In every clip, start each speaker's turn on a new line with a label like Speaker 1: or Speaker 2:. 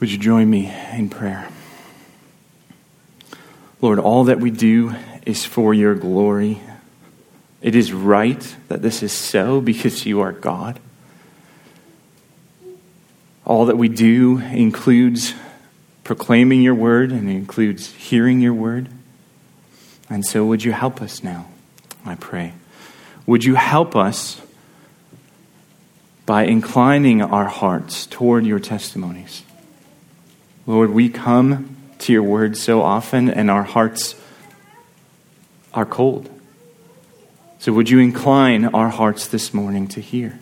Speaker 1: Would you join me in prayer? Lord, all that we do is for your glory. It is right that this is so because you are God. All that we do includes proclaiming your word and includes hearing your word. And so, would you help us now? I pray. Would you help us by inclining our hearts toward your testimonies? Lord, we come to your word so often and our hearts are cold. So would you incline our hearts this morning to hear?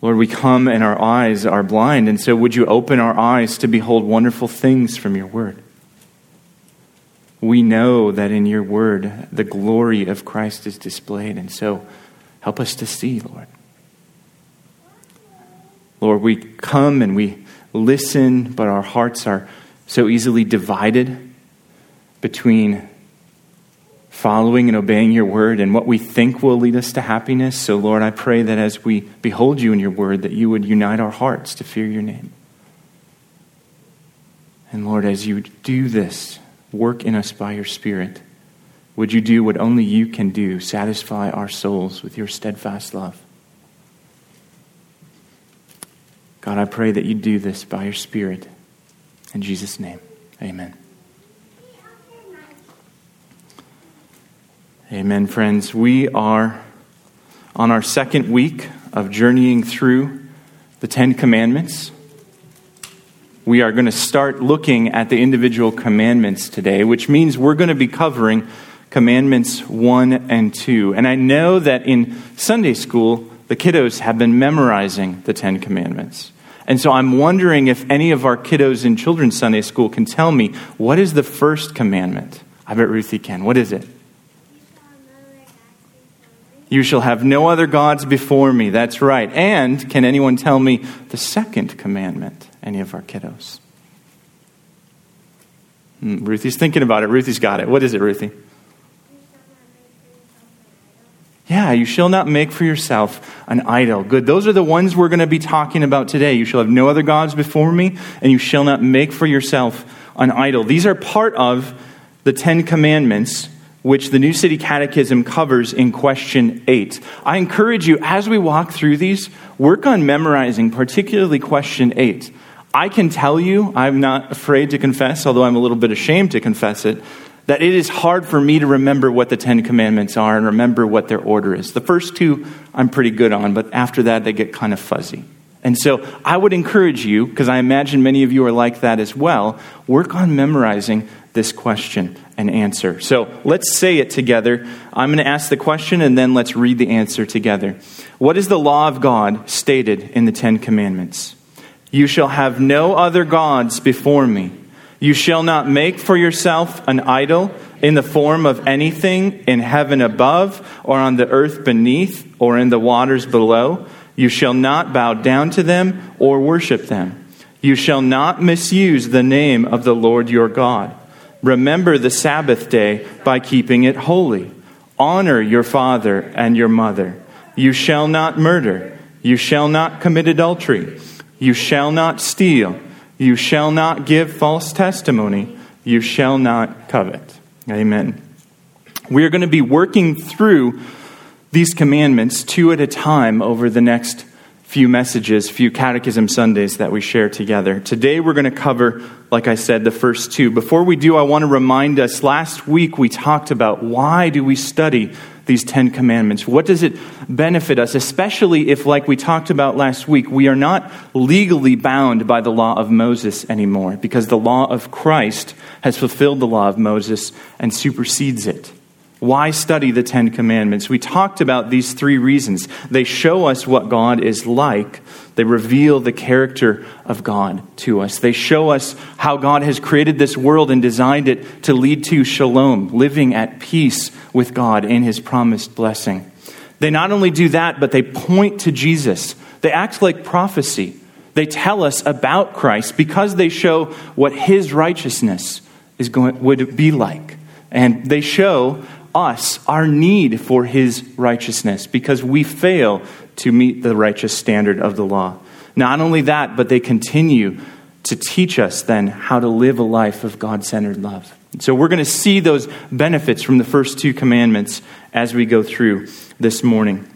Speaker 1: Lord, we come and our eyes are blind, and so would you open our eyes to behold wonderful things from your word? We know that in your word the glory of Christ is displayed, and so help us to see, Lord. Lord, we come and we listen, but our hearts are so easily divided between following and obeying your word and what we think will lead us to happiness. So, Lord, I pray that as we behold you in your word, that you would unite our hearts to fear your name. And Lord, as you do this, work in us by your Spirit, would you do what only you can do, satisfy our souls with your steadfast love? God, I pray that you do this by your Spirit. In Jesus' name, amen. Amen, friends. We are on our second week of journeying through the Ten Commandments. We are going to start looking at the individual commandments today, which means we're going to be covering commandments one and two. And I know that in Sunday school, the kiddos have been memorizing the Ten Commandments. And so I'm wondering if any of our kiddos in children's Sunday school can tell me what is the first commandment? I bet Ruthie can. What is it? You shall have no other gods before me. That's right. And can anyone tell me the second commandment? Any of our kiddos? Hmm, Ruthie's thinking about it. Ruthie's got it. What is it, Ruthie? Yeah, you shall not make for yourself an idol. Good. Those are the ones we're going to be talking about today. You shall have no other gods before me, and you shall not make for yourself an idol. These are part of the Ten Commandments, which the New City Catechism covers in question eight. I encourage you, as we walk through these, work on memorizing, particularly question eight. I can tell you, I'm not afraid to confess, although I'm a little bit ashamed to confess it, that it is hard for me to remember what the Ten Commandments are and remember what their order is. The first two I'm pretty good on, but after that they get kind of fuzzy. And so I would encourage you, because I imagine many of you are like that as well, work on memorizing this question and answer. So let's say it together. I'm going to ask the question and then let's read the answer together. What is the law of God stated in the Ten Commandments? You shall have no other gods before me. You shall not make for yourself an idol in the form of anything in heaven above, or on the earth beneath, or in the waters below. You shall not bow down to them or worship them. You shall not misuse the name of the Lord your God. Remember the Sabbath day by keeping it holy. Honor your father and your mother. You shall not murder. You shall not commit adultery. You shall not steal. You shall not give false testimony. You shall not covet. Amen. We are going to be working through these commandments two at a time over the next few messages, few catechism Sundays that we share together. Today we're going to cover, like I said, the first two. Before we do, I want to remind us last week we talked about why do we study these Ten Commandments? What does it benefit us, especially if, like we talked about last week, we are not legally bound by the law of Moses anymore, because the law of Christ has fulfilled the law of Moses and supersedes it. Why study the Ten Commandments? We talked about these three reasons. They show us what God is like. They reveal the character of God to us. They show us how God has created this world and designed it to lead to shalom, living at peace with God in his promised blessing. They not only do that, but they point to Jesus. They act like prophecy. They tell us about Christ because they show what his righteousness is going, would be like. And they show us our need for his righteousness because we fail to meet the righteous standard of the law. Not only that, but they continue to teach us then how to live a life of God centered love. So we're going to see those benefits from the first two commandments as we go through this morning.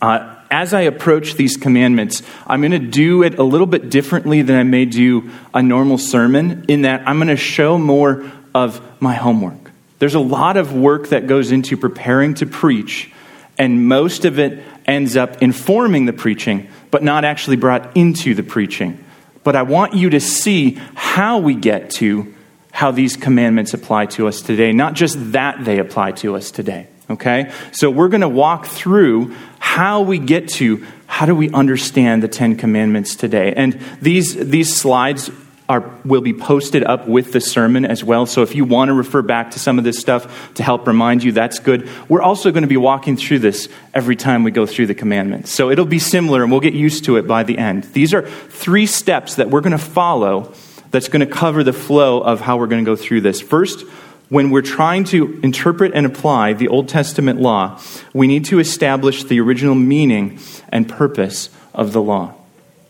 Speaker 1: Uh, as I approach these commandments, I'm going to do it a little bit differently than I may do a normal sermon, in that I'm going to show more of my homework. There's a lot of work that goes into preparing to preach, and most of it ends up informing the preaching, but not actually brought into the preaching. But I want you to see how we get to how these commandments apply to us today, not just that they apply to us today. Okay? So we're going to walk through how we get to how do we understand the Ten Commandments today. And these, these slides are, will be posted up with the sermon as well. So if you want to refer back to some of this stuff to help remind you, that's good. We're also going to be walking through this every time we go through the commandments. So it'll be similar and we'll get used to it by the end. These are three steps that we're going to follow that's going to cover the flow of how we're going to go through this. First, when we're trying to interpret and apply the Old Testament law, we need to establish the original meaning and purpose of the law.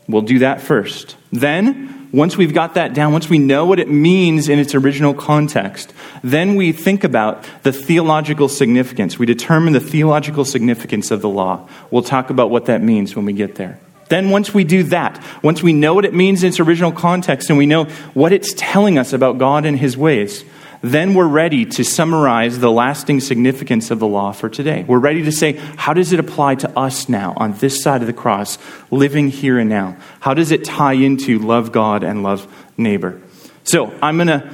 Speaker 1: We'll do that first. Then, once we've got that down, once we know what it means in its original context, then we think about the theological significance. We determine the theological significance of the law. We'll talk about what that means when we get there. Then, once we do that, once we know what it means in its original context and we know what it's telling us about God and His ways, then we're ready to summarize the lasting significance of the law for today. We're ready to say, how does it apply to us now on this side of the cross, living here and now? How does it tie into love God and love neighbor? So I'm going to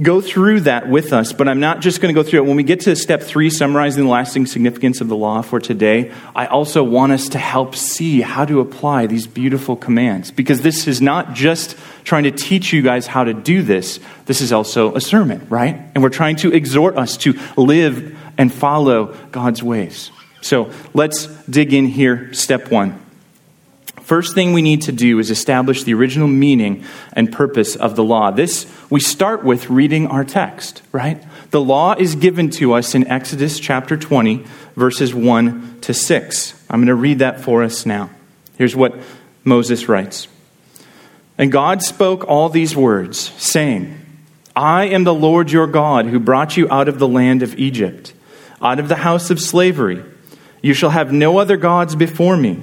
Speaker 1: go through that with us, but I'm not just going to go through it. When we get to step three, summarizing the lasting significance of the law for today, I also want us to help see how to apply these beautiful commands. Because this is not just trying to teach you guys how to do this, this is also a sermon, right? And we're trying to exhort us to live and follow God's ways. So let's dig in here. Step one. First thing we need to do is establish the original meaning and purpose of the law. This we start with reading our text, right? The law is given to us in Exodus chapter 20, verses 1 to 6. I'm going to read that for us now. Here's what Moses writes And God spoke all these words, saying, I am the Lord your God who brought you out of the land of Egypt, out of the house of slavery. You shall have no other gods before me.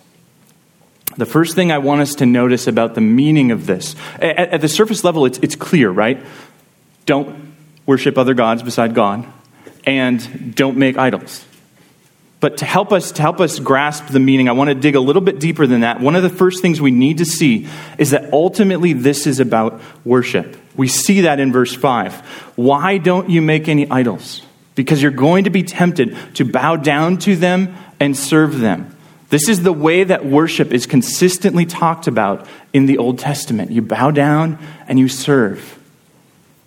Speaker 1: The first thing I want us to notice about the meaning of this, at, at the surface level, it's, it's clear, right? Don't worship other gods beside God, and don't make idols. But to help us to help us grasp the meaning, I want to dig a little bit deeper than that. One of the first things we need to see is that ultimately this is about worship. We see that in verse 5. Why don't you make any idols? Because you're going to be tempted to bow down to them and serve them. This is the way that worship is consistently talked about in the Old Testament. You bow down and you serve.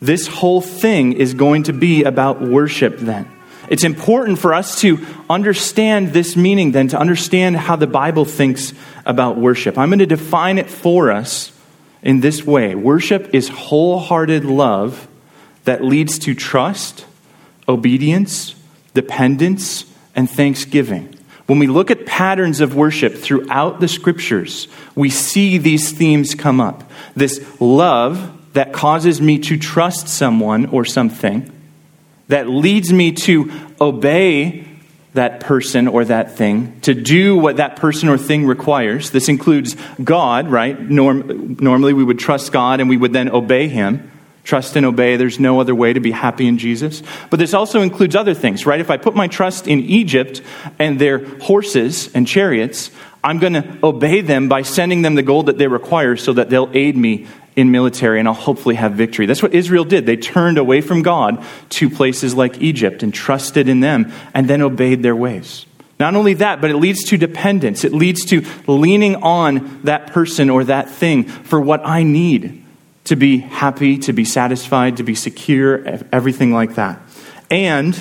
Speaker 1: This whole thing is going to be about worship then. It's important for us to understand this meaning then, to understand how the Bible thinks about worship. I'm going to define it for us in this way worship is wholehearted love that leads to trust, obedience, dependence, and thanksgiving. When we look at patterns of worship throughout the scriptures, we see these themes come up. This love that causes me to trust someone or something, that leads me to obey that person or that thing, to do what that person or thing requires. This includes God, right? Norm, normally we would trust God and we would then obey Him. Trust and obey. There's no other way to be happy in Jesus. But this also includes other things, right? If I put my trust in Egypt and their horses and chariots, I'm going to obey them by sending them the gold that they require so that they'll aid me in military and I'll hopefully have victory. That's what Israel did. They turned away from God to places like Egypt and trusted in them and then obeyed their ways. Not only that, but it leads to dependence. It leads to leaning on that person or that thing for what I need to be happy, to be satisfied, to be secure, everything like that. And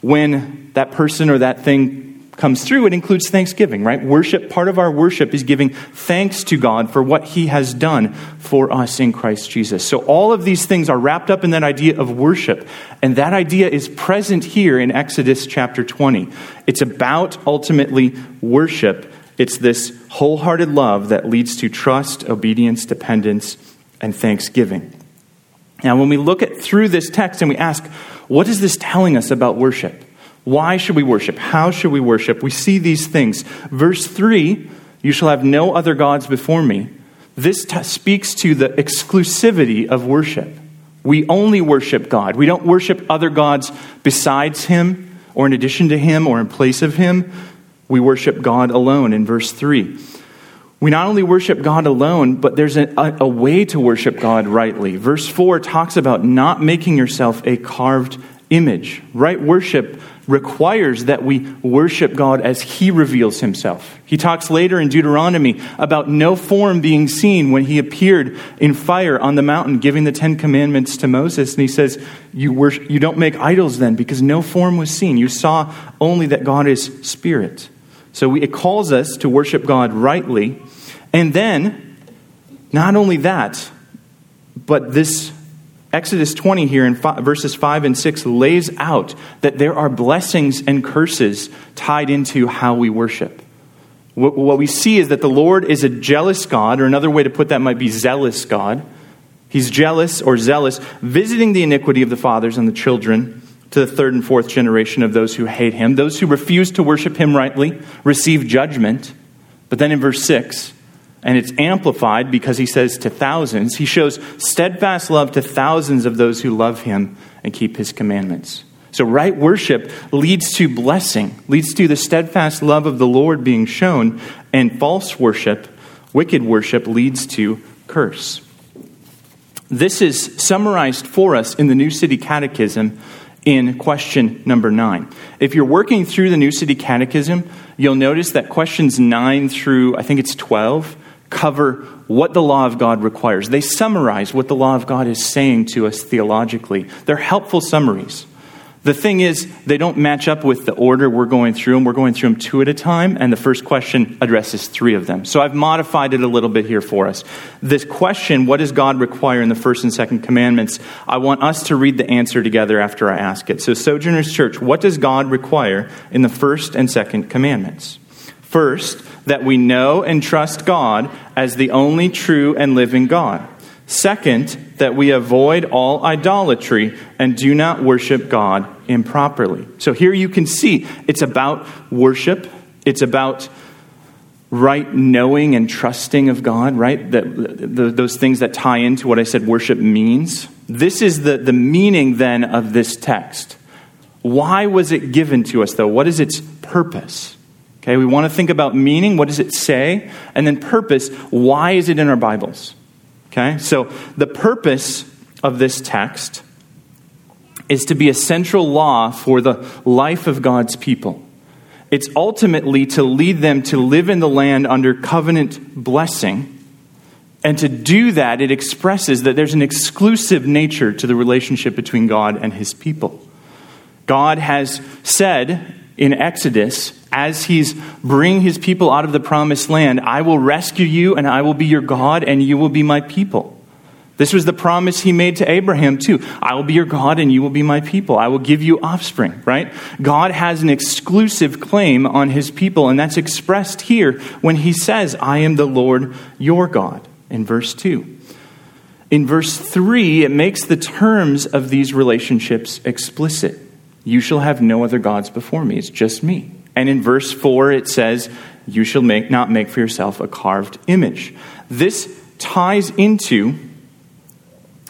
Speaker 1: when that person or that thing comes through, it includes thanksgiving, right? Worship, part of our worship is giving thanks to God for what He has done for us in Christ Jesus. So all of these things are wrapped up in that idea of worship. And that idea is present here in Exodus chapter 20. It's about ultimately worship. It's this wholehearted love that leads to trust, obedience, dependence, and thanksgiving. Now, when we look at through this text and we ask, what is this telling us about worship? Why should we worship? How should we worship? We see these things. Verse 3 You shall have no other gods before me. This t- speaks to the exclusivity of worship. We only worship God. We don't worship other gods besides Him, or in addition to Him, or in place of Him. We worship God alone in verse 3. We not only worship God alone, but there's a, a, way to worship God rightly. Verse 4 talks about not making yourself a carved image. Right worship requires that we worship God as He reveals Himself. He talks later in Deuteronomy about no form being seen when He appeared in fire on the mountain giving the Ten Commandments to Moses. And He says, You, worship, you don't make idols then because no form was seen. You saw only that God is Spirit. So we, it calls us to worship God rightly. And then, not only that, but this Exodus 20 here in verses 5 and 6 lays out that there are blessings and curses tied into how we worship. What we see is that the Lord is a jealous God, or another way to put that might be zealous God. He's jealous or zealous, visiting the iniquity of the fathers and the children to the third and fourth generation of those who hate him. Those who refuse to worship him rightly receive judgment. But then in verse 6, and it's amplified because he says to thousands. He shows steadfast love to thousands of those who love him and keep his commandments. So, right worship leads to blessing, leads to the steadfast love of the Lord being shown, and false worship, wicked worship, leads to curse. This is summarized for us in the New City Catechism in question number nine. If you're working through the New City Catechism, you'll notice that questions nine through, I think it's 12, cover what the law of God requires. They summarize what the law of God is saying to us theologically. They're helpful summaries. The thing is, they don't match up with the order we're going through them. We're going through them two at a time, and the first question addresses three of them. So I've modified it a little bit here for us. This question, what does God require in the first and second commandments? I want us to read the answer together after I ask it. So, Sojourners Church, what does God require in the first and second commandments? First, that we know and trust God as the only true and living God. Second, that we avoid all idolatry and do not worship God improperly. So here you can see it's about worship, it's about right knowing and trusting of God, right? That, the, those things that tie into what I said worship means. This is the, the meaning then of this text. Why was it given to us, though? What is its purpose? Okay, we want to think about meaning. What does it say? And then purpose. Why is it in our Bibles? Okay, so the purpose of this text is to be a central law for the life of God's people. It's ultimately to lead them to live in the land under covenant blessing. And to do that, it expresses that there's an exclusive nature to the relationship between God and his people. God has said in Exodus, as he's bringing his people out of the promised land, I will rescue you and I will be your God and you will be my people. This was the promise he made to Abraham, too. I will be your God and you will be my people. I will give you offspring, right? God has an exclusive claim on his people, and that's expressed here when he says, I am the Lord your God, in verse 2. In verse 3, it makes the terms of these relationships explicit. You shall have no other gods before me. It's just me. And in verse 4, it says, You shall make, not make for yourself a carved image. This ties into,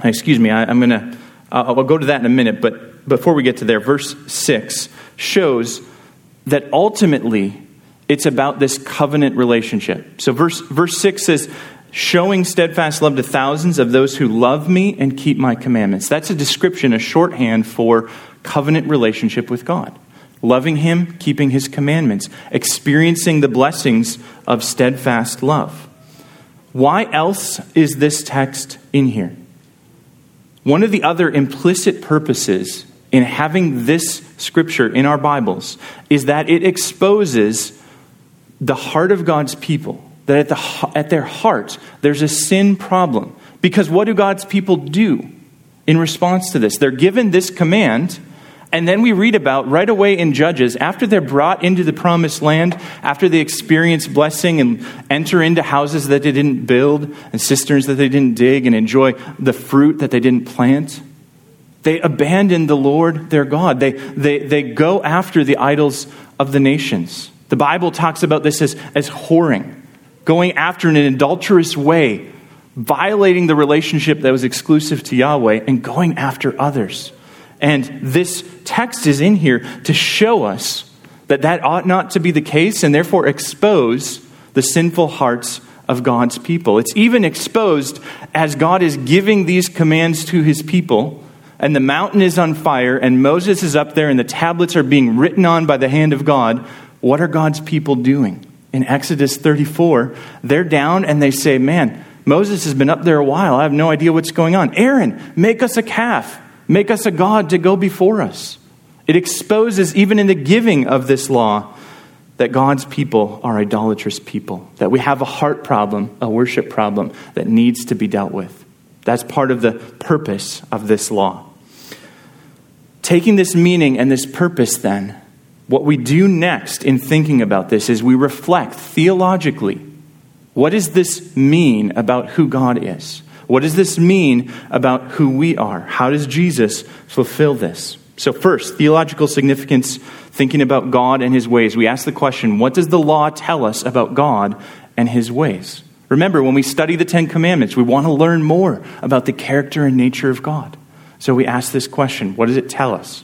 Speaker 1: excuse me, I, am going to, I'll go to that in a minute, but before we get to there, verse 6 shows that ultimately it's about this covenant relationship. So verse, verse 6 says, showing steadfast love to thousands of those who love me and keep my commandments. That's a description, a shorthand for covenant relationship with God. Loving Him, keeping His commandments, experiencing the blessings of steadfast love. Why else is this text in here? One of the other implicit purposes in having this scripture in our Bibles is that it exposes the heart of God's people. That at, the, at their heart, there's a sin problem. Because what do God's people do in response to this? They're given this command and then we read about right away in Judges, after they're brought into the promised land, after they experience blessing and enter into houses that they didn't build and cisterns that they didn't dig and enjoy the fruit that they didn't plant, they abandon the Lord their God. They, they, they go after the idols of the nations. The Bible talks about this as, as whoring, going after in an adulterous way, violating the relationship that was exclusive to Yahweh, and going after others. And this text is in here to show us that that ought not to be the case and therefore expose the sinful hearts of God's people. It's even exposed as God is giving these commands to his people, and the mountain is on fire, and Moses is up there, and the tablets are being written on by the hand of God. What are God's people doing? In Exodus 34, they're down and they say, Man, Moses has been up there a while. I have no idea what's going on. Aaron, make us a calf. Make us a God to go before us. It exposes, even in the giving of this law, that God's people are idolatrous people, that we have a heart problem, a worship problem that needs to be dealt with. That's part of the purpose of this law. Taking this meaning and this purpose, then, what we do next in thinking about this is we reflect theologically what does this mean about who God is? What does this mean about who we are? How does Jesus fulfill this? So, first, theological significance, thinking about God and his ways. We ask the question what does the law tell us about God and his ways? Remember, when we study the Ten Commandments, we want to learn more about the character and nature of God. So we ask this question what does it tell us?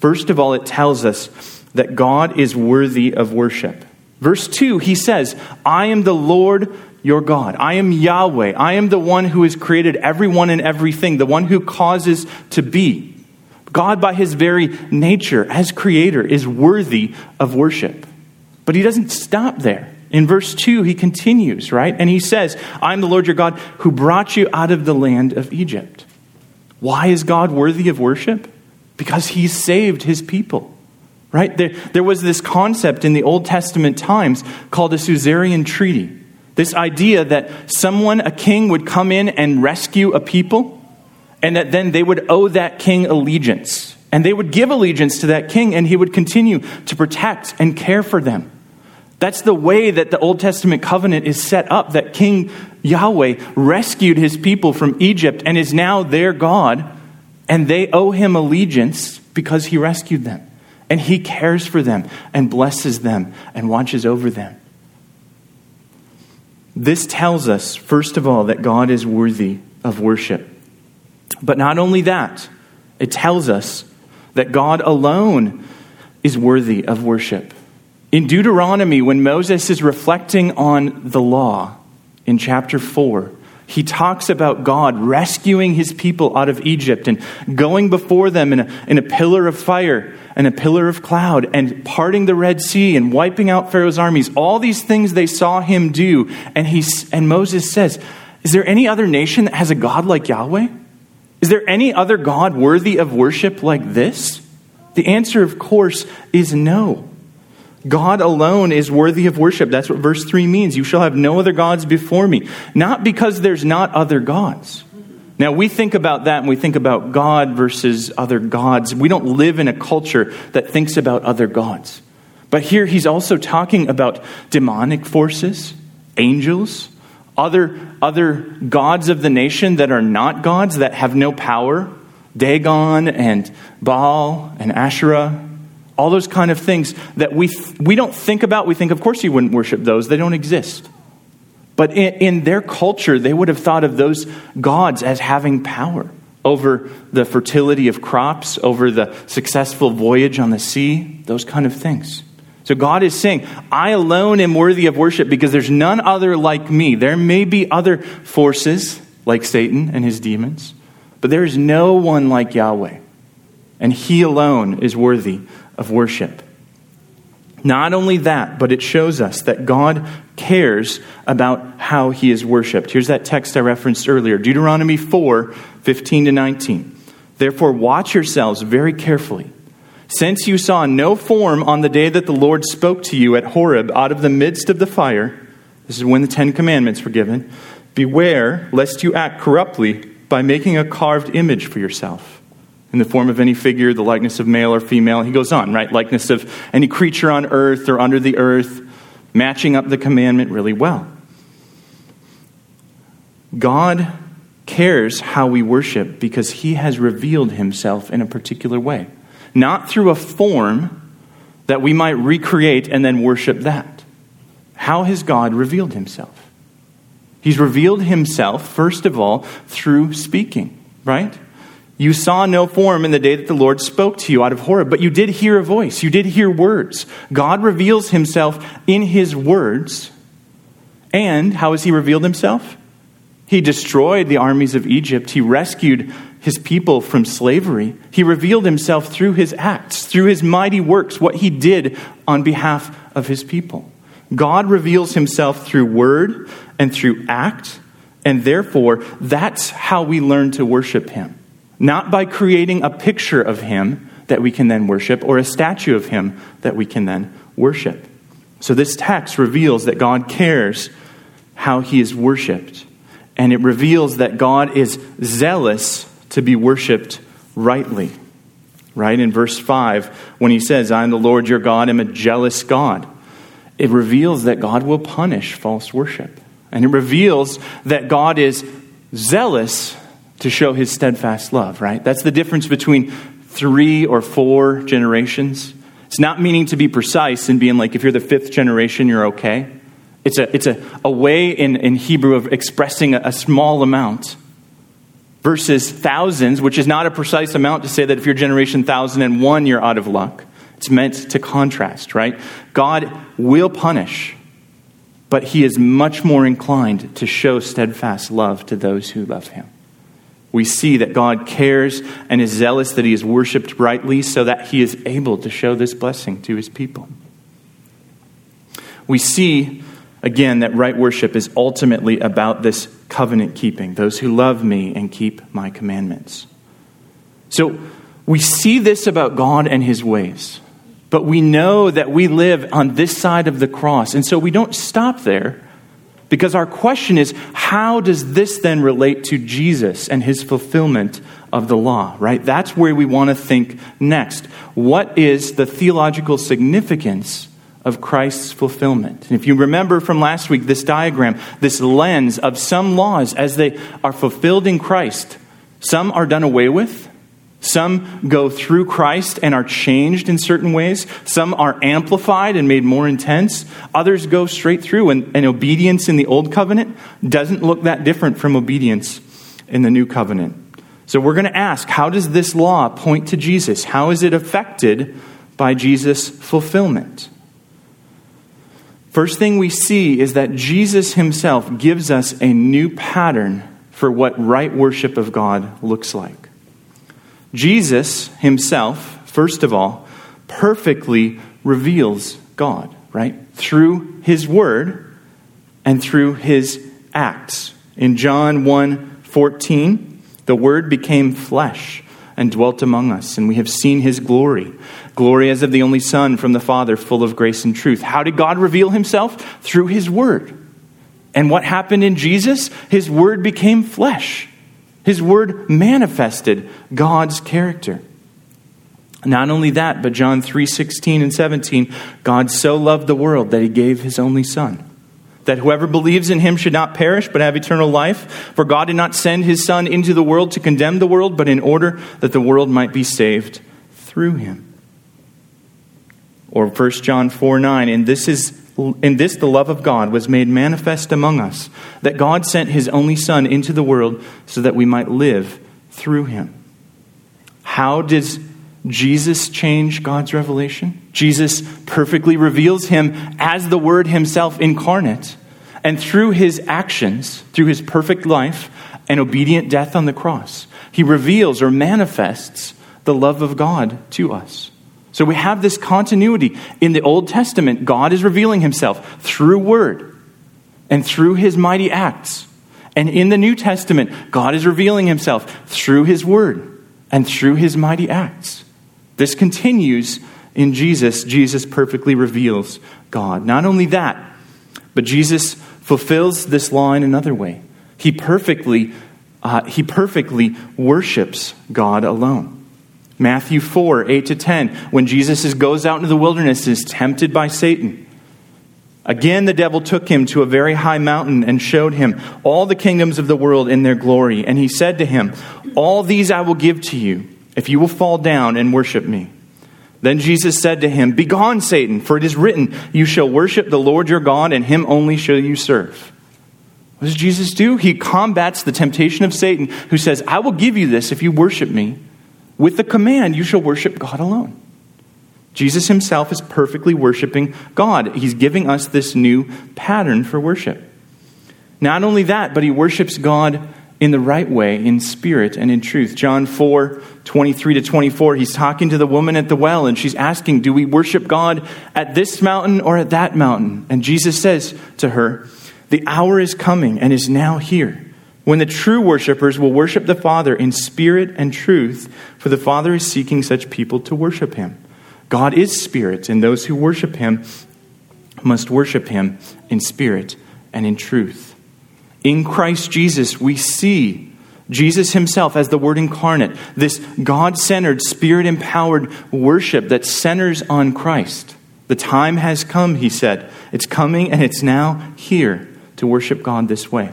Speaker 1: First of all, it tells us that God is worthy of worship. Verse 2, he says, I am the Lord your God. I am Yahweh. I am the one who has created everyone and everything, the one who causes to be. God, by his very nature as creator, is worthy of worship. But he doesn't stop there. In verse 2, he continues, right? And he says, I'm the Lord your God who brought you out of the land of Egypt. Why is God worthy of worship? Because he saved his people, right? There, there was this concept in the Old Testament times called a Suzerain treaty. This idea that someone, a king, would come in and rescue a people, and that then they would owe that king allegiance. And they would give allegiance to that king, and he would continue to protect and care for them. That's the way that the Old Testament covenant is set up that King Yahweh rescued his people from Egypt and is now their God, and they owe him allegiance because he rescued them. And he cares for them and blesses them and watches over them. This tells us, first of all, that God is worthy of worship. But not only that, it tells us that God alone is worthy of worship. In Deuteronomy, when Moses is reflecting on the law in chapter 4, he talks about God rescuing his people out of Egypt and going before them in a, in a pillar of fire and a pillar of cloud and parting the Red Sea and wiping out Pharaoh's armies. All these things they saw him do. And, he, and Moses says, Is there any other nation that has a God like Yahweh? Is there any other God worthy of worship like this? The answer, of course, is no. God alone is worthy of worship. That's what verse 3 means. You shall have no other gods before me. Not because there's not other gods. Now, we think about that and we think about God versus other gods. We don't live in a culture that thinks about other gods. But here he's also talking about demonic forces, angels, other, other gods of the nation that are not gods, that have no power Dagon and Baal and Asherah all those kind of things that we, we don't think about. We think, of course, you wouldn't worship those, they don't exist. But in, in their culture, they would have thought of those gods as having power over the fertility of crops, over the successful voyage on the sea, those kind of things. So God is saying, I alone am worthy of worship because there's none other like me. There may be other forces like Satan and his demons, but there is no one like Yahweh. And he alone is worthy of worship. Not only that, but it shows us that God cares about how he is worshiped. Here's that text I referenced earlier Deuteronomy 4 15 to 19. Therefore, watch yourselves very carefully. Since you saw no form on the day that the Lord spoke to you at Horeb out of the midst of the fire, this is when the Ten Commandments were given, beware lest you act corruptly by making a carved image for yourself in the form of any figure, the likeness of male or female. He goes on, right? Likeness of any creature on earth or under the earth, matching up the commandment really well. God cares how we worship because he has revealed himself in a particular way, not through a form that we might recreate and then worship that. How has God revealed himself? He's revealed himself, first of all, through speaking, right? You saw no form in the day that the Lord spoke to you out of Horeb, but you did hear a voice. You did hear words. God reveals himself in his words. And how has he revealed himself? He destroyed the armies of Egypt. He rescued his people from slavery. He revealed himself through his acts, through his mighty works, what he did on behalf of his people. God reveals himself through word and through act, and therefore, that's how we learn to worship him not by creating a picture of him that we can then worship or a statue of him that we can then worship. So this text reveals that God cares how he is worshiped, and it reveals that God is zealous to be worshiped rightly. Right? In verse 5, when he says, I am the Lord your God, am a jealous God, it reveals that God will punish false worship. And it reveals that God is zealous to show his steadfast love, right? That's the difference between three or four generations. It's not meaning to be precise and being like, if you're the fifth generation, you're okay. It's a, it's a, a way in, in Hebrew of expressing a, a small amount versus thousands, which is not a precise amount to say that if you're generation 1001, you're out of luck. It's meant to contrast, right? God will punish, but he is much more inclined to show steadfast love to those who love him we see that God cares and is zealous that he is worshiped rightly so that he is able to show this blessing to his people. We see, again, that right worship is ultimately about this covenant keeping those who love me and keep my commandments. So we see this about God and his ways, but we know that we live on this side of the cross, and so we don't stop there because our question is how does this then relate to Jesus and his fulfillment of the law, right? That's where we want to think next. What is the theological significance of Christ's fulfillment? And if you remember from last week, this diagram, this lens of some laws as they are fulfilled in Christ, some are done away with some go through Christ and are changed in certain ways. Some are amplified and made more intense. Others go straight through. And, and, obedience in the Old Covenant doesn't look that different from obedience in the New Covenant. So we're going to ask how does this law point to Jesus? How is it affected by Jesus' fulfillment? First thing we see is that Jesus himself gives us a new pattern for what right worship of God looks like. Jesus himself, first of all, perfectly reveals God, right? Through his word and through his acts. In John 1 14, the word became flesh and dwelt among us, and we have seen his glory. Glory as of the only Son from the Father, full of grace and truth. How did God reveal himself? Through his word. And what happened in Jesus? His word became flesh. His word manifested God's character. Not only that, but John 3:16 and 17, God so loved the world that he gave his only son, that whoever believes in him should not perish but have eternal life, for God did not send his son into the world to condemn the world, but in order that the world might be saved through him. Or 1 John 4 9, and this is in this, the love of God was made manifest among us, that God sent his only Son into the world so that we might live through him. How does Jesus change God's revelation? Jesus perfectly reveals him as the Word himself incarnate. And through his actions, through his perfect life and obedient death on the cross, he reveals or manifests the love of God to us. So we have this continuity. In the Old Testament, God is revealing himself through word and through his mighty acts. And in the New Testament, God is revealing himself through his word and through his mighty acts. This continues in Jesus. Jesus perfectly reveals God. Not only that, but Jesus fulfills this law in another way. He perfectly, uh, he perfectly worships God alone. Matthew 4, 8 to 10, when Jesus goes out into the wilderness is tempted by Satan. Again, the devil took him to a very high mountain and showed him all the kingdoms of the world in their glory. And he said to him, All these I will give to you if you will fall down and worship me. Then Jesus said to him, Begone, Satan, for it is written, You shall worship the Lord your God, and him only shall you serve. What does Jesus do? He combats the temptation of Satan, who says, I will give you this if you worship me with the command, you shall worship God alone. Jesus himself is perfectly worshiping God. He's giving us this new pattern for worship. Not only that, but he worships God in the right way, in spirit and in truth. John 4 23 to 24, he's talking to the woman at the well, and she's asking, Do we worship God at this mountain or at that mountain? And Jesus says to her, The hour is coming and is now here when the true worshippers will worship the Father in spirit and truth, for the Father is seeking such people to worship him. God is spirit, and those who worship him must worship him in spirit and in truth. In Christ Jesus, we see Jesus himself as the Word incarnate, this God centered, spirit empowered worship that centers on Christ. The time has come, he said. It's coming and it's now here to worship God this way.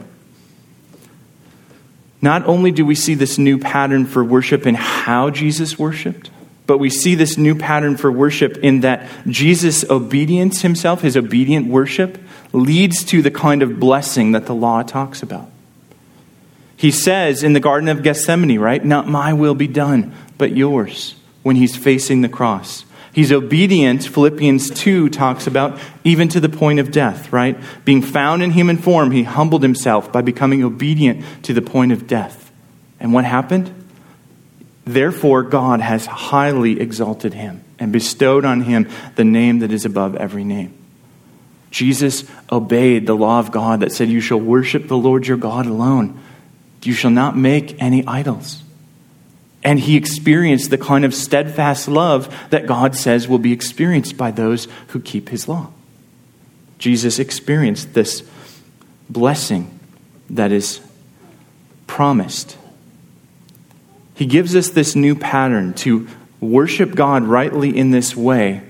Speaker 1: Not only do we see this new pattern for worship in how Jesus worshiped, but we see this new pattern for worship in that Jesus' obedience himself, his obedient worship, leads to the kind of blessing that the law talks about. He says in the Garden of Gethsemane, right? Not my will be done, but yours, when he's facing the cross. He's obedient, Philippians 2 talks about, even to the point of death, right? Being found in human form, he humbled himself by becoming obedient to the point of death. And what happened? Therefore, God has highly exalted him and bestowed on him the name that is above every name. Jesus obeyed the law of God that said, You shall worship the Lord your God alone. You shall not make any idols. And he experienced the kind of steadfast love that God says will be experienced by those who keep his law. Jesus experienced this blessing that is promised. He gives us this new pattern to worship God rightly in this way,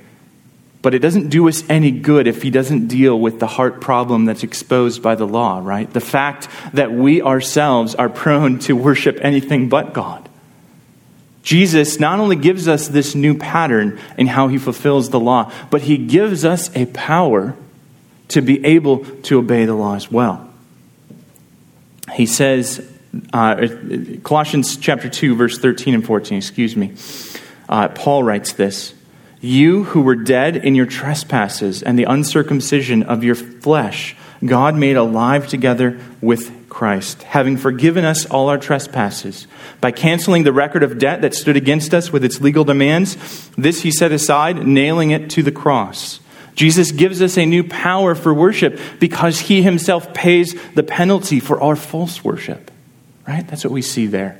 Speaker 1: but it doesn't do us any good if He doesn't deal with the heart problem that's exposed by the law, right? The fact that we ourselves are prone to worship anything but God. Jesus not only gives us this new pattern in how he fulfills the law, but he gives us a power to be able to obey the law as well. He says, uh, Colossians chapter 2, verse 13 and 14, excuse me. Uh, Paul writes this You who were dead in your trespasses and the uncircumcision of your flesh, God made alive together with Christ, having forgiven us all our trespasses. By canceling the record of debt that stood against us with its legal demands, this he set aside, nailing it to the cross. Jesus gives us a new power for worship because he himself pays the penalty for our false worship. Right? That's what we see there.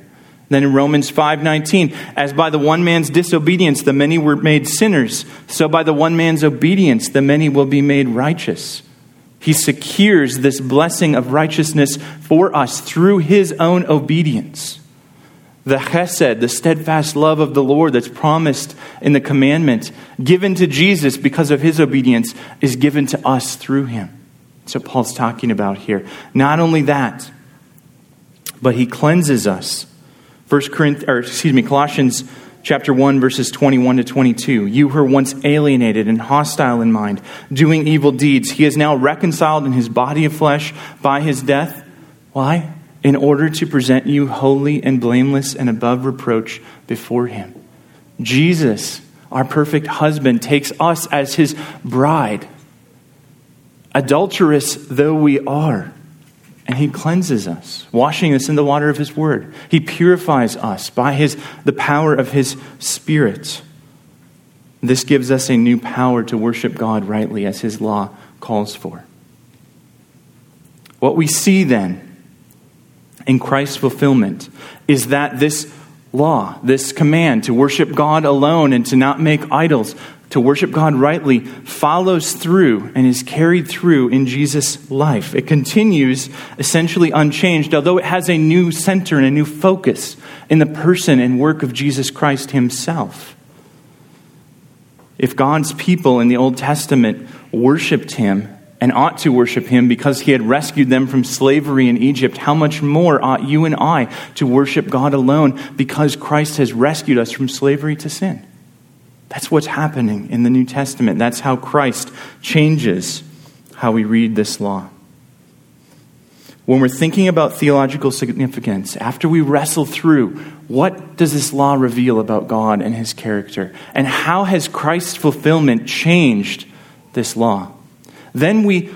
Speaker 1: Then in Romans 5:19, as by the one man's disobedience the many were made sinners, so by the one man's obedience the many will be made righteous. He secures this blessing of righteousness for us through his own obedience. The chesed, the steadfast love of the Lord that's promised in the commandment, given to Jesus because of his obedience, is given to us through him. What Paul's talking about here. Not only that, but he cleanses us. First Corinthians, or excuse me, Colossians chapter 1, verses 21 to 22. You were once alienated and hostile in mind, doing evil deeds, he is now reconciled in his body of flesh by his death. Why? In order to present you holy and blameless and above reproach before him. Jesus, our perfect husband, takes us as his bride. Adulterous though we are, and he cleanses us, washing us in the water of his word. He purifies us by his, the power of his spirit. This gives us a new power to worship God rightly as his law calls for. What we see then in Christ's fulfillment is that this law, this command to worship God alone and to not make idols, to worship God rightly, follows through and is carried through in Jesus' life. It continues essentially unchanged, although it has a new center and a new focus in the person and work of Jesus Christ himself. If God's people in the Old Testament worshiped him and ought to worship him because he had rescued them from slavery in Egypt, how much more ought you and I to worship God alone because Christ has rescued us from slavery to sin? That's what's happening in the New Testament. That's how Christ changes how we read this law. When we're thinking about theological significance, after we wrestle through what does this law reveal about God and his character, and how has Christ's fulfillment changed this law, then we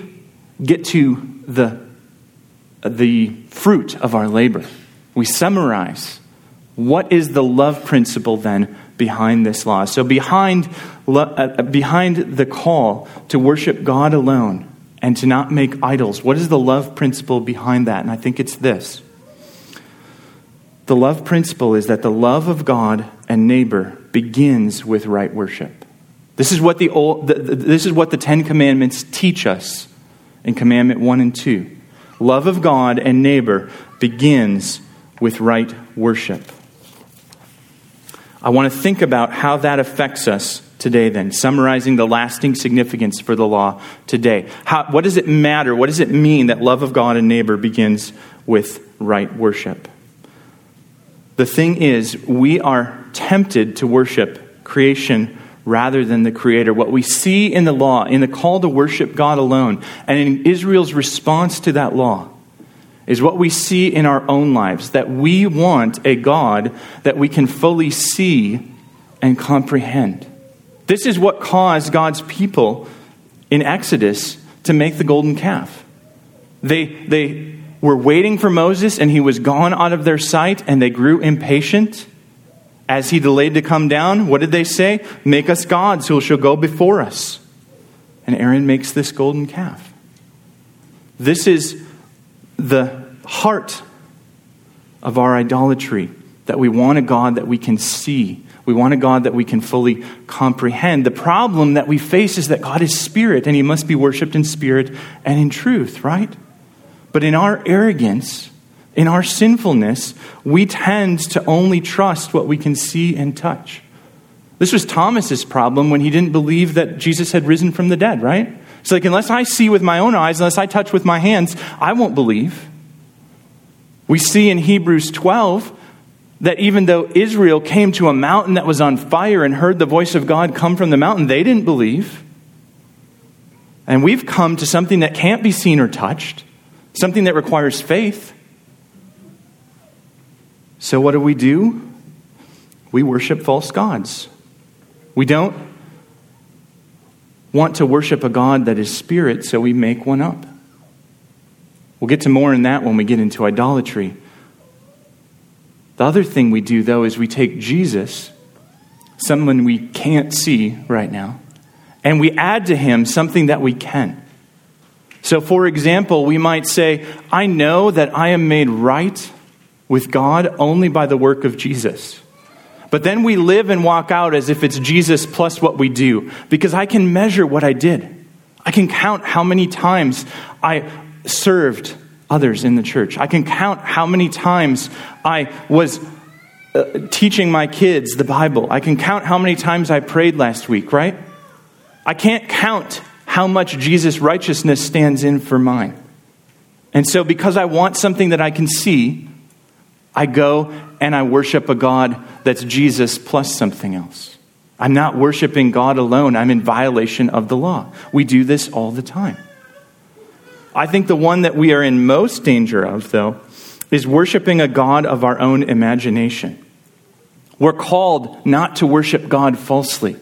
Speaker 1: get to the, the fruit of our labor. We summarize what is the love principle then behind this law. So, behind, uh, behind the call to worship God alone and to not make idols, what is the love principle behind that? And I think it's this the love principle is that the love of God and neighbor begins with right worship. This is what the, old, this is what the Ten Commandments teach us in Commandment 1 and 2. Love of God and neighbor begins with right worship. I want to think about how that affects us today, then, summarizing the lasting significance for the law today. How, what does it matter? What does it mean that love of God and neighbor begins with right worship? The thing is, we are tempted to worship creation rather than the Creator. What we see in the law, in the call to worship God alone, and in Israel's response to that law, is what we see in our own lives that we want a God that we can fully see and comprehend. This is what caused God's people in Exodus to make the golden calf. They, they were waiting for Moses, and he was gone out of their sight, and they grew impatient. As he delayed to come down, what did they say? Make us gods who shall go before us. And Aaron makes this golden calf. This is the heart of our idolatry that we want a God that we can see. We want a God that we can fully comprehend. The problem that we face is that God is spirit and he must be worshiped in spirit and in truth, right? But in our arrogance, in our sinfulness, we tend to only trust what we can see and touch. This was Thomas's problem when he didn't believe that Jesus had risen from the dead, right? It's like, unless I see with my own eyes, unless I touch with my hands, I won't believe. We see in Hebrews 12 that even though Israel came to a mountain that was on fire and heard the voice of God come from the mountain, they didn't believe. And we've come to something that can't be seen or touched, something that requires faith. So, what do we do? We worship false gods. We don't want to worship a God that is spirit, so we make one up. We'll get to more in that when we get into idolatry. The other thing we do, though, is we take Jesus, someone we can't see right now, and we add to him something that we can. So, for example, we might say, I know that I am made right with God only by the work of Jesus. But then we live and walk out as if it's Jesus plus what we do, because I can measure what I did. I can count how many times I served others in the church. I can count how many times I was uh, teaching my kids the Bible. I can count how many times I prayed last week, right? I can't count how much Jesus' righteousness stands in for mine. And so, because I want something that I can see, I go and I worship a God that's Jesus plus something else. I'm not worshiping God alone, I'm in violation of the law. We do this all the time. I think the one that we are in most danger of, though, is worshiping a God of our own imagination. We're called not to worship God falsely.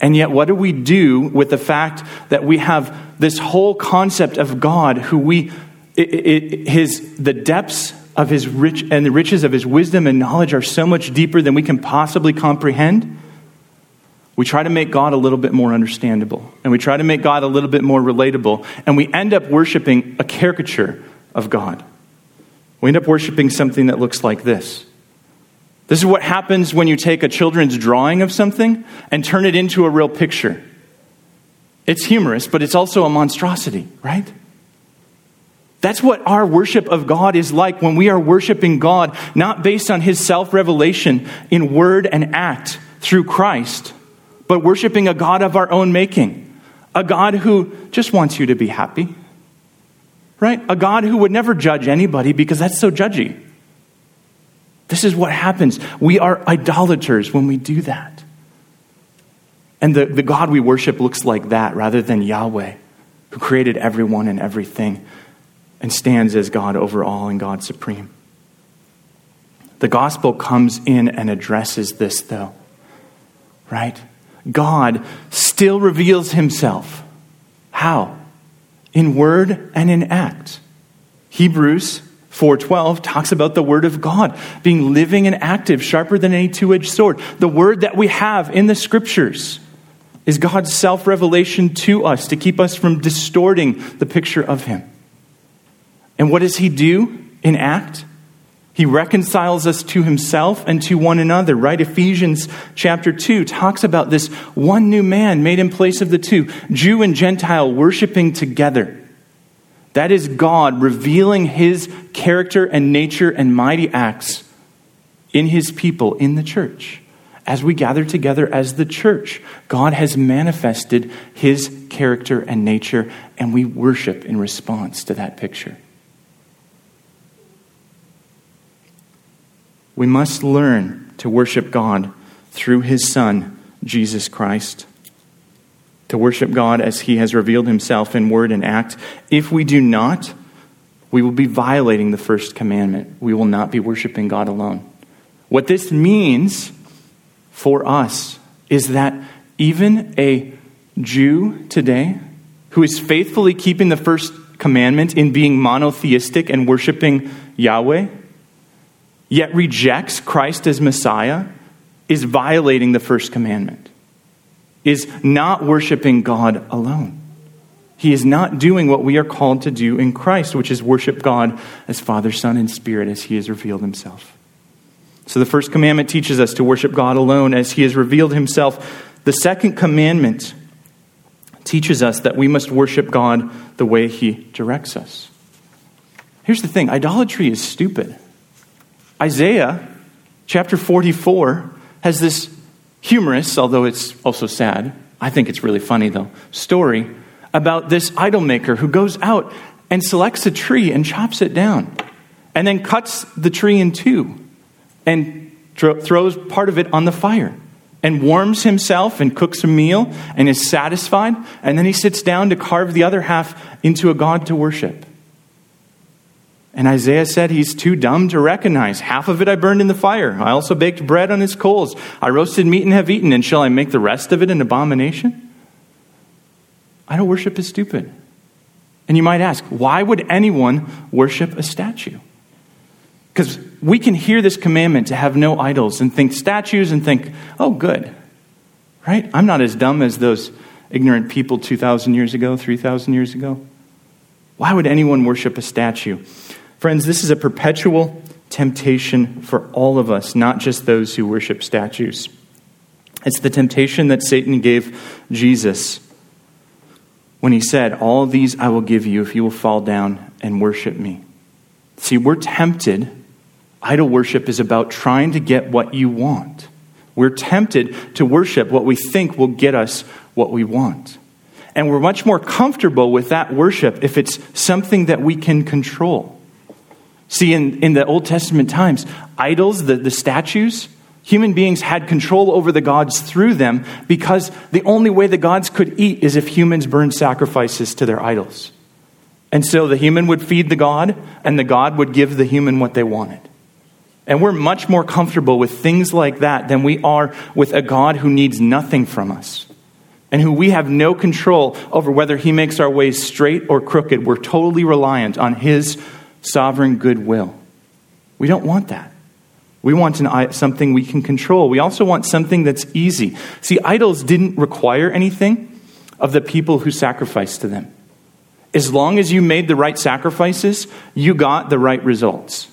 Speaker 1: And yet, what do we do with the fact that we have this whole concept of God who we, it, it, his, the depths of his rich and the riches of his wisdom and knowledge are so much deeper than we can possibly comprehend? we try to make God a little bit more understandable, and we try to make God a little bit more relatable, and we end up worshiping a caricature of God. We end up worshiping something that looks like this. This is what happens when you take a children's drawing of something and turn it into a real picture. It's humorous, but it's also a monstrosity, right? That's what our worship of God is like when we are worshiping God, not based on his self revelation in word and act through Christ, but worshiping a God of our own making, a God who just wants you to be happy, right? A God who would never judge anybody because that's so judgy. This is what happens. We are idolaters when we do that. And the, the God we worship looks like that rather than Yahweh, who created everyone and everything and stands as God over all and God supreme. The gospel comes in and addresses this, though, right? God still reveals himself. How? In word and in act. Hebrews 4:12 talks about the word of God being living and active, sharper than any two-edged sword. The word that we have in the scriptures is God's self-revelation to us to keep us from distorting the picture of him. And what does he do in act? He reconciles us to himself and to one another, right? Ephesians chapter 2 talks about this one new man made in place of the two, Jew and Gentile worshiping together. That is God revealing his character and nature and mighty acts in his people, in the church. As we gather together as the church, God has manifested his character and nature, and we worship in response to that picture. We must learn to worship God through his Son, Jesus Christ. To worship God as he has revealed himself in word and act. If we do not, we will be violating the first commandment. We will not be worshiping God alone. What this means for us is that even a Jew today who is faithfully keeping the first commandment in being monotheistic and worshiping Yahweh yet rejects Christ as Messiah is violating the first commandment, is not worshiping God alone. He is not doing what we are called to do in Christ, which is worship God as Father, Son, and Spirit as He has revealed Himself. So the first commandment teaches us to worship God alone as He has revealed Himself. The second commandment teaches us that we must worship God the way He directs us. Here's the thing idolatry is stupid. Isaiah chapter 44 has this humorous, although it's also sad, I think it's really funny though, story about this idol maker who goes out and selects a tree and chops it down and then cuts the tree in two and throws part of it on the fire and warms himself and cooks a meal and is satisfied. And then he sits down to carve the other half into a god to worship and Isaiah said he's too dumb to recognize. Half of it I burned in the fire. I also baked bread on his coals. I roasted meat and have eaten, and shall I make the rest of it an abomination? Idol worship is stupid. And you might ask, why would anyone worship a statue? Because we can hear this commandment to have no idols and think statues and think, oh, good. Right? I'm not as dumb as those ignorant people 2,000 years ago, 3,000 years ago. Why would anyone worship a statue? Friends, this is a perpetual temptation for all of us, not just those who worship statues. It's the temptation that Satan gave Jesus when he said, All these I will give you if you will fall down and worship me. See, we're tempted. Idol worship is about trying to get what you want. We're tempted to worship what we think will get us what we want. And we're much more comfortable with that worship if it's something that we can control. See, in, in the Old Testament times, idols, the, the statues, human beings had control over the gods through them because the only way the gods could eat is if humans burned sacrifices to their idols. And so the human would feed the god, and the god would give the human what they wanted. And we're much more comfortable with things like that than we are with a God who needs nothing from us and who we have no control over whether he makes our ways straight or crooked. We're totally reliant on his sovereign goodwill. We don't want that. We want an, something we can control. We also want something that's easy. See, idols didn't require anything of the people who sacrificed to them. As long as you made the right sacrifices, you got the right results.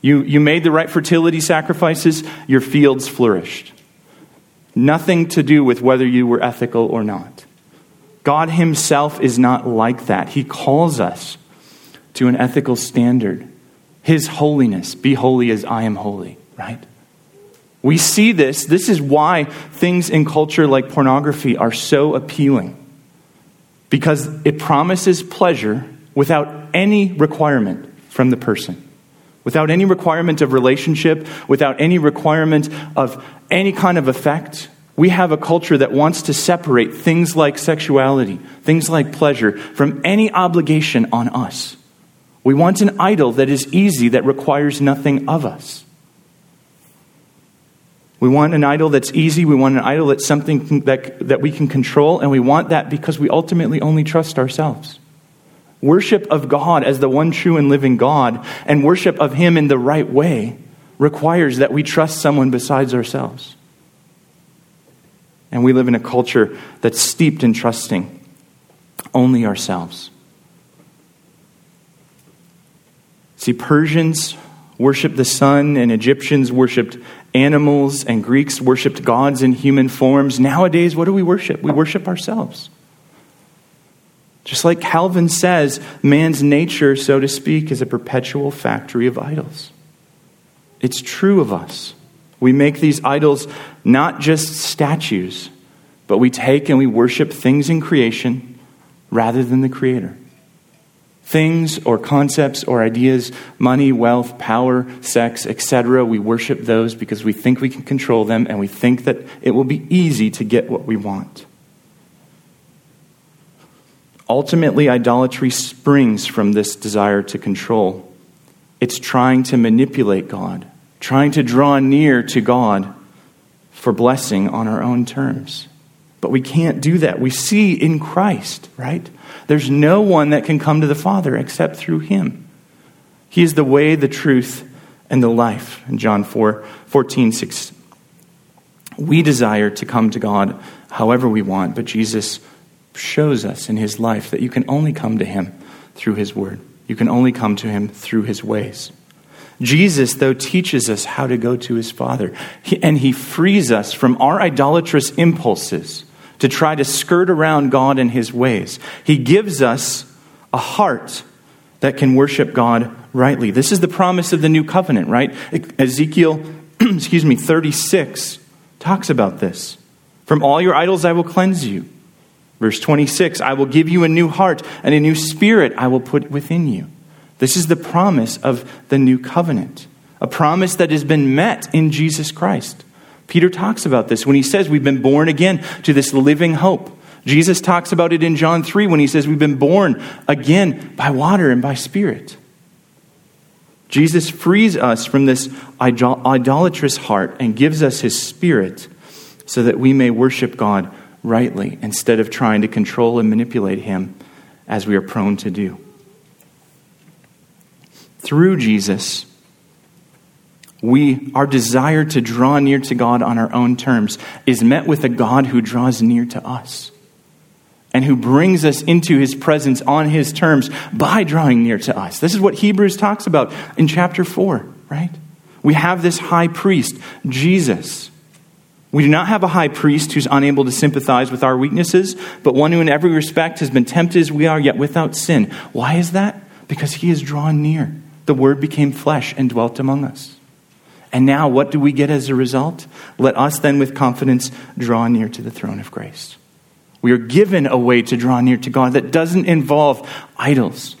Speaker 1: You, you made the right fertility sacrifices, your fields flourished. Nothing to do with whether you were ethical or not. God Himself is not like that. He calls us to an ethical standard. His holiness, be holy as I am holy, right? We see this. This is why things in culture like pornography are so appealing. Because it promises pleasure without any requirement from the person, without any requirement of relationship, without any requirement of any kind of effect. We have a culture that wants to separate things like sexuality, things like pleasure, from any obligation on us. We want an idol that is easy, that requires nothing of us. We want an idol that's easy. We want an idol that's something that, that we can control. And we want that because we ultimately only trust ourselves. Worship of God as the one true and living God and worship of Him in the right way requires that we trust someone besides ourselves. And we live in a culture that's steeped in trusting only ourselves. See, Persians worshiped the sun, and Egyptians worshiped animals, and Greeks worshiped gods in human forms. Nowadays, what do we worship? We worship ourselves. Just like Calvin says, man's nature, so to speak, is a perpetual factory of idols. It's true of us. We make these idols not just statues, but we take and we worship things in creation rather than the Creator things or concepts or ideas, money, wealth, power, sex, etc. We worship those because we think we can control them and we think that it will be easy to get what we want. Ultimately, idolatry springs from this desire to control. It's trying to manipulate God, trying to draw near to God for blessing on our own terms. But we can't do that. We see in Christ, right? There's no one that can come to the Father except through him. He is the way, the truth, and the life. In John 4 14, 6. We desire to come to God however we want, but Jesus shows us in his life that you can only come to him through his word. You can only come to him through his ways. Jesus, though, teaches us how to go to his Father, and he frees us from our idolatrous impulses to try to skirt around God and his ways. He gives us a heart that can worship God rightly. This is the promise of the new covenant, right? Ezekiel, excuse me, 36 talks about this. From all your idols I will cleanse you. Verse 26, I will give you a new heart and a new spirit I will put within you. This is the promise of the new covenant, a promise that has been met in Jesus Christ. Peter talks about this when he says we've been born again to this living hope. Jesus talks about it in John 3 when he says we've been born again by water and by spirit. Jesus frees us from this idolatrous heart and gives us his spirit so that we may worship God rightly instead of trying to control and manipulate him as we are prone to do. Through Jesus, we, our desire to draw near to God on our own terms is met with a God who draws near to us and who brings us into his presence on his terms by drawing near to us. This is what Hebrews talks about in chapter 4, right? We have this high priest, Jesus. We do not have a high priest who's unable to sympathize with our weaknesses, but one who in every respect has been tempted as we are, yet without sin. Why is that? Because he is drawn near. The Word became flesh and dwelt among us. And now, what do we get as a result? Let us then, with confidence, draw near to the throne of grace. We are given a way to draw near to God that doesn't involve idols,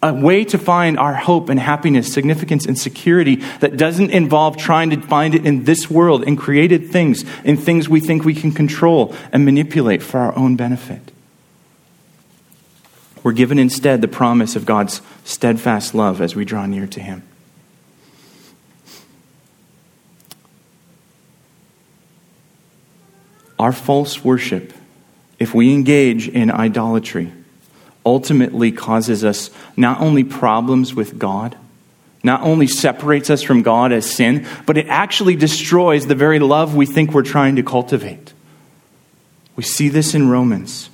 Speaker 1: a way to find our hope and happiness, significance, and security that doesn't involve trying to find it in this world, in created things, in things we think we can control and manipulate for our own benefit. We're given instead the promise of God's steadfast love as we draw near to Him. Our false worship, if we engage in idolatry, ultimately causes us not only problems with God, not only separates us from God as sin, but it actually destroys the very love we think we're trying to cultivate. We see this in Romans.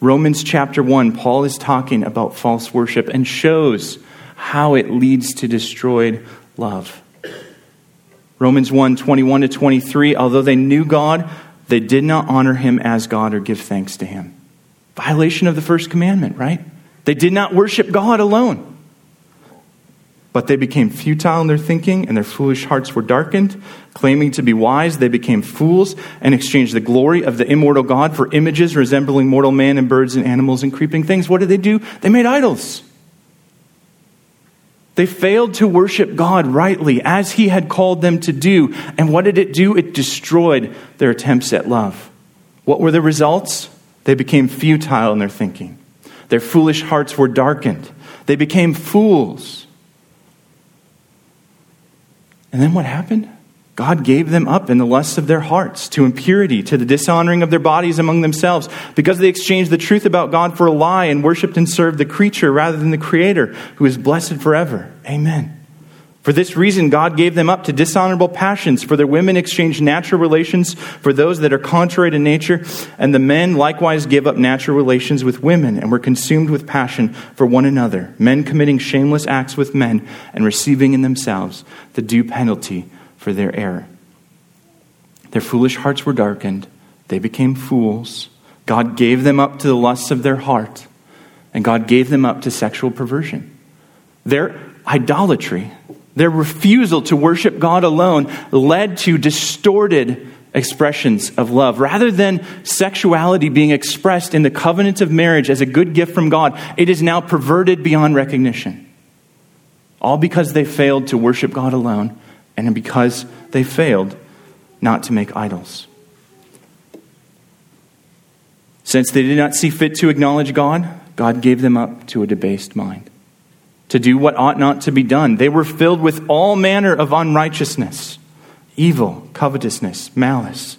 Speaker 1: Romans chapter 1, Paul is talking about false worship and shows how it leads to destroyed love. Romans 1 21 to 23, although they knew God, they did not honor him as God or give thanks to him. Violation of the first commandment, right? They did not worship God alone. But they became futile in their thinking, and their foolish hearts were darkened. Claiming to be wise, they became fools and exchanged the glory of the immortal God for images resembling mortal man and birds and animals and creeping things. What did they do? They made idols. They failed to worship God rightly as He had called them to do. And what did it do? It destroyed their attempts at love. What were the results? They became futile in their thinking. Their foolish hearts were darkened. They became fools. And then what happened? God gave them up in the lusts of their hearts to impurity, to the dishonoring of their bodies among themselves, because they exchanged the truth about God for a lie and worshiped and served the creature rather than the Creator, who is blessed forever. Amen. For this reason, God gave them up to dishonorable passions, for their women exchanged natural relations for those that are contrary to nature, and the men likewise gave up natural relations with women, and were consumed with passion for one another, men committing shameless acts with men, and receiving in themselves the due penalty for their error. Their foolish hearts were darkened, they became fools. God gave them up to the lusts of their heart, and God gave them up to sexual perversion. Their idolatry, their refusal to worship God alone led to distorted expressions of love. Rather than sexuality being expressed in the covenant of marriage as a good gift from God, it is now perverted beyond recognition. All because they failed to worship God alone and because they failed not to make idols. Since they did not see fit to acknowledge God, God gave them up to a debased mind to do what ought not to be done. They were filled with all manner of unrighteousness, evil, covetousness, malice.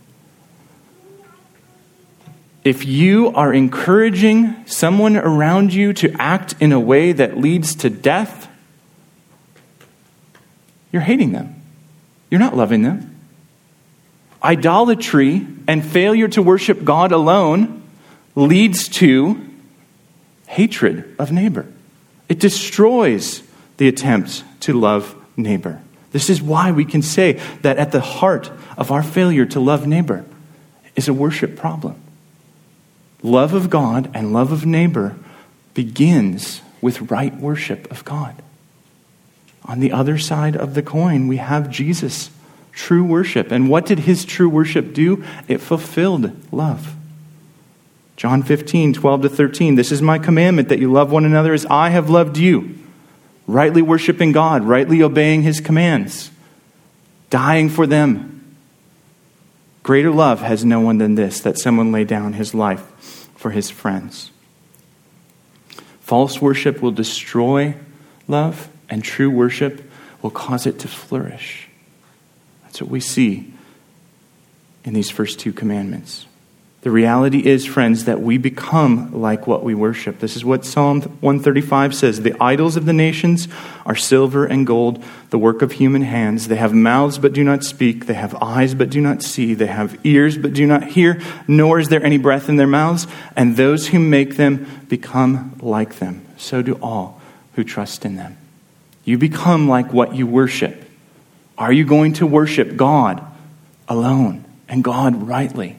Speaker 1: If you are encouraging someone around you to act in a way that leads to death, you're hating them. You're not loving them. Idolatry and failure to worship God alone leads to hatred of neighbor. It destroys the attempt to love neighbor. This is why we can say that at the heart of our failure to love neighbor is a worship problem. Love of God and love of neighbor begins with right worship of God. On the other side of the coin, we have Jesus' true worship. And what did his true worship do? It fulfilled love. John 15, 12 to 13. This is my commandment that you love one another as I have loved you rightly worshiping God, rightly obeying his commands, dying for them. Greater love has no one than this, that someone lay down his life for his friends. False worship will destroy love, and true worship will cause it to flourish. That's what we see in these first two commandments. The reality is, friends, that we become like what we worship. This is what Psalm 135 says The idols of the nations are silver and gold, the work of human hands. They have mouths but do not speak. They have eyes but do not see. They have ears but do not hear, nor is there any breath in their mouths. And those who make them become like them. So do all who trust in them. You become like what you worship. Are you going to worship God alone and God rightly?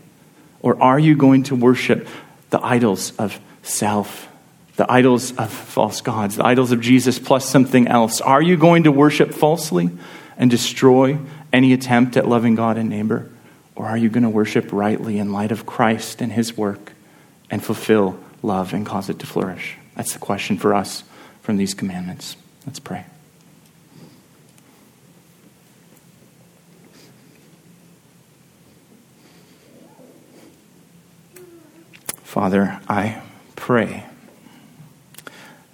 Speaker 1: Or are you going to worship the idols of self, the idols of false gods, the idols of Jesus plus something else? Are you going to worship falsely and destroy any attempt at loving God and neighbor? Or are you going to worship rightly in light of Christ and his work and fulfill love and cause it to flourish? That's the question for us from these commandments. Let's pray. Father, I pray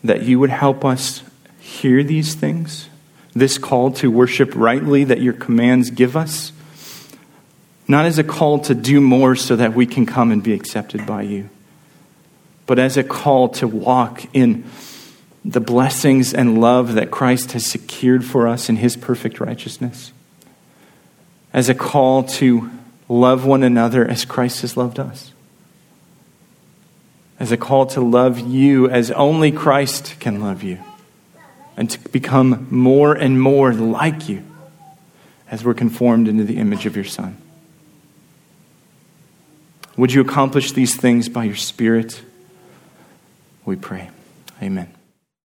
Speaker 1: that you would help us hear these things, this call to worship rightly that your commands give us, not as a call to do more so that we can come and be accepted by you, but as a call to walk in the blessings and love that Christ has secured for us in his perfect righteousness, as a call to love one another as Christ has loved us as a call to love you as only Christ can love you, and to become more and more like you as we're conformed into the image of your Son. Would you accomplish these things by your Spirit? We pray. Amen.